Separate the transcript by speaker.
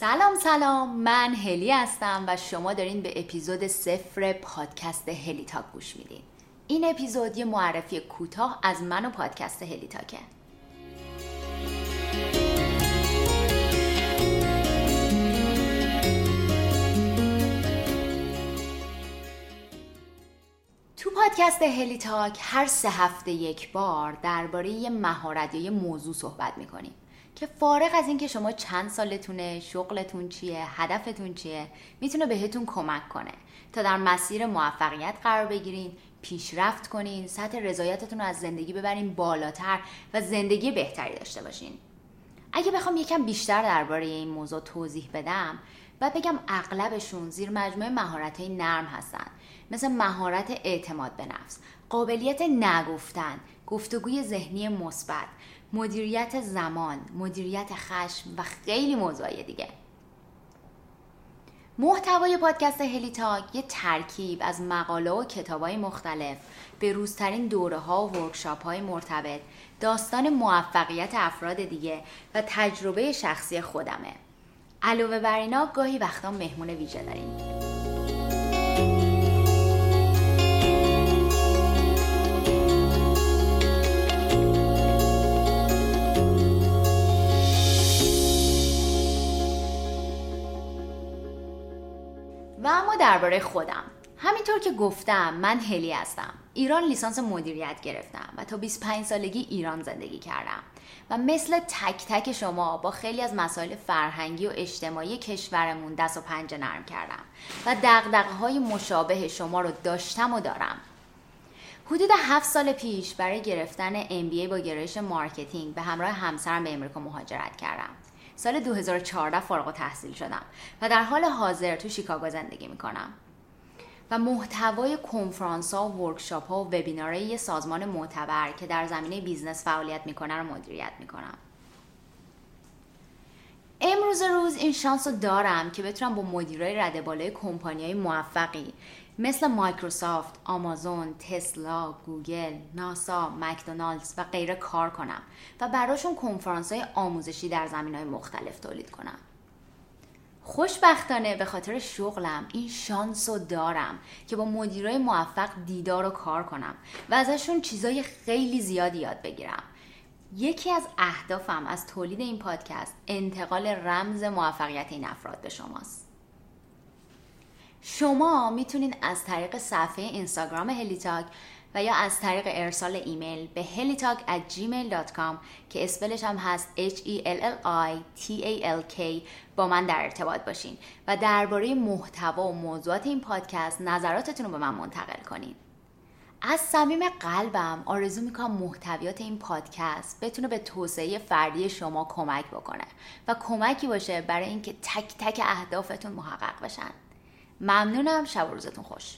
Speaker 1: سلام سلام. من هلی هستم و شما دارین به اپیزود صفر پادکست هلی تاک گوش میدین. این اپیزود یه معرفی کوتاه از من و پادکست هلی تاکه. تو پادکست هلی تاک هر سه هفته یک بار درباره یه مهارت یا یه موضوع صحبت می‌کنیم. که فارغ از اینکه شما چند سالتونه شغلتون چیه هدفتون چیه می‌تونه بهتون کمک کنه تا در مسیر موفقیت قرار بگیرین پیشرفت کنین سطح رضایتتون رو از زندگی ببرین بالاتر و زندگی بهتری داشته باشین. اگه بخوام یکم بیشتر درباره این موضوع توضیح بدم و بگم اغلبشون زیر مجموعه مهارت نرم هستن. مثل مهارت اعتماد به نفس قابلیت نگفتن گفتگوی ذهنی مثبت مدیریت زمان مدیریت خشم و خیلی موضوعی دیگه. محتوای پادکست هلی تاک یه ترکیب از مقاله و کتاب های مختلف به روزترین دوره ها و ورکشاپ های مرتبط داستان موفقیت افراد دیگه و تجربه شخصی خودمه. علاوه بر اینا گاهی وقتا مهمون ویژه داریم. و اما درباره خودم. همینطور که گفتم من هلی هستم. ایران لیسانس مدیریت گرفتم و تا 25 سالگی ایران زندگی کردم. و مثل تک تک شما با خیلی از مسائل فرهنگی و اجتماعی کشورمون دست و پنجه نرم کردم و دغدغه های مشابه شما رو داشتم و دارم. حدود هفت سال پیش برای گرفتن MBA با گرایش marketing به همراه همسرم به امریکا مهاجرت کردم. سال 2014 فارغ التحصیل شدم و در حال حاضر تو شیکاگو زندگی می‌کنم. و محتوای کنفرانس ها و workshop ها و وبینارهای یه سازمان معتبر که در زمینه business فعالیت می‌کنه رو مدیریت می‌کنم. امروز روز این شانس رو دارم که بتونم با مدیرای رده بالای کمپانی های موفقی مثل مایکروسافت، آمازون، تسلا، گوگل، ناسا، مکدونالدز و غیره کار کنم و براشون کنفرانس های آموزشی در زمین های مختلف تولید کنم. خوشبختانه به خاطر شغلم این شانس رو دارم که با مدیرای موفق دیدار و کار کنم و ازشون چیزای خیلی زیادی یاد بگیرم. یکی از اهدافم از تولید این پادکست انتقال رمز موفقیت این افراد به شماست. شما می‌تونید از طریق صفحه اینستاگرام هلیتاک و یا از طریق ارسال ایمیل به helitalk at gmail.com که اسپلش هم هست h e l l i t a l k با من در ارتباط باشین و درباره محتوا و موضوعات این پادکست نظراتتون رو به من منتقل کنین. از صمیم قلبم آرزو می‌کنم محتویات این پادکست بتونه به توسعه فردی شما کمک بکنه و کمکی باشه برای اینکه تک تک اهدافتون محقق بشن. ممنونم. شب و روزتون خوش.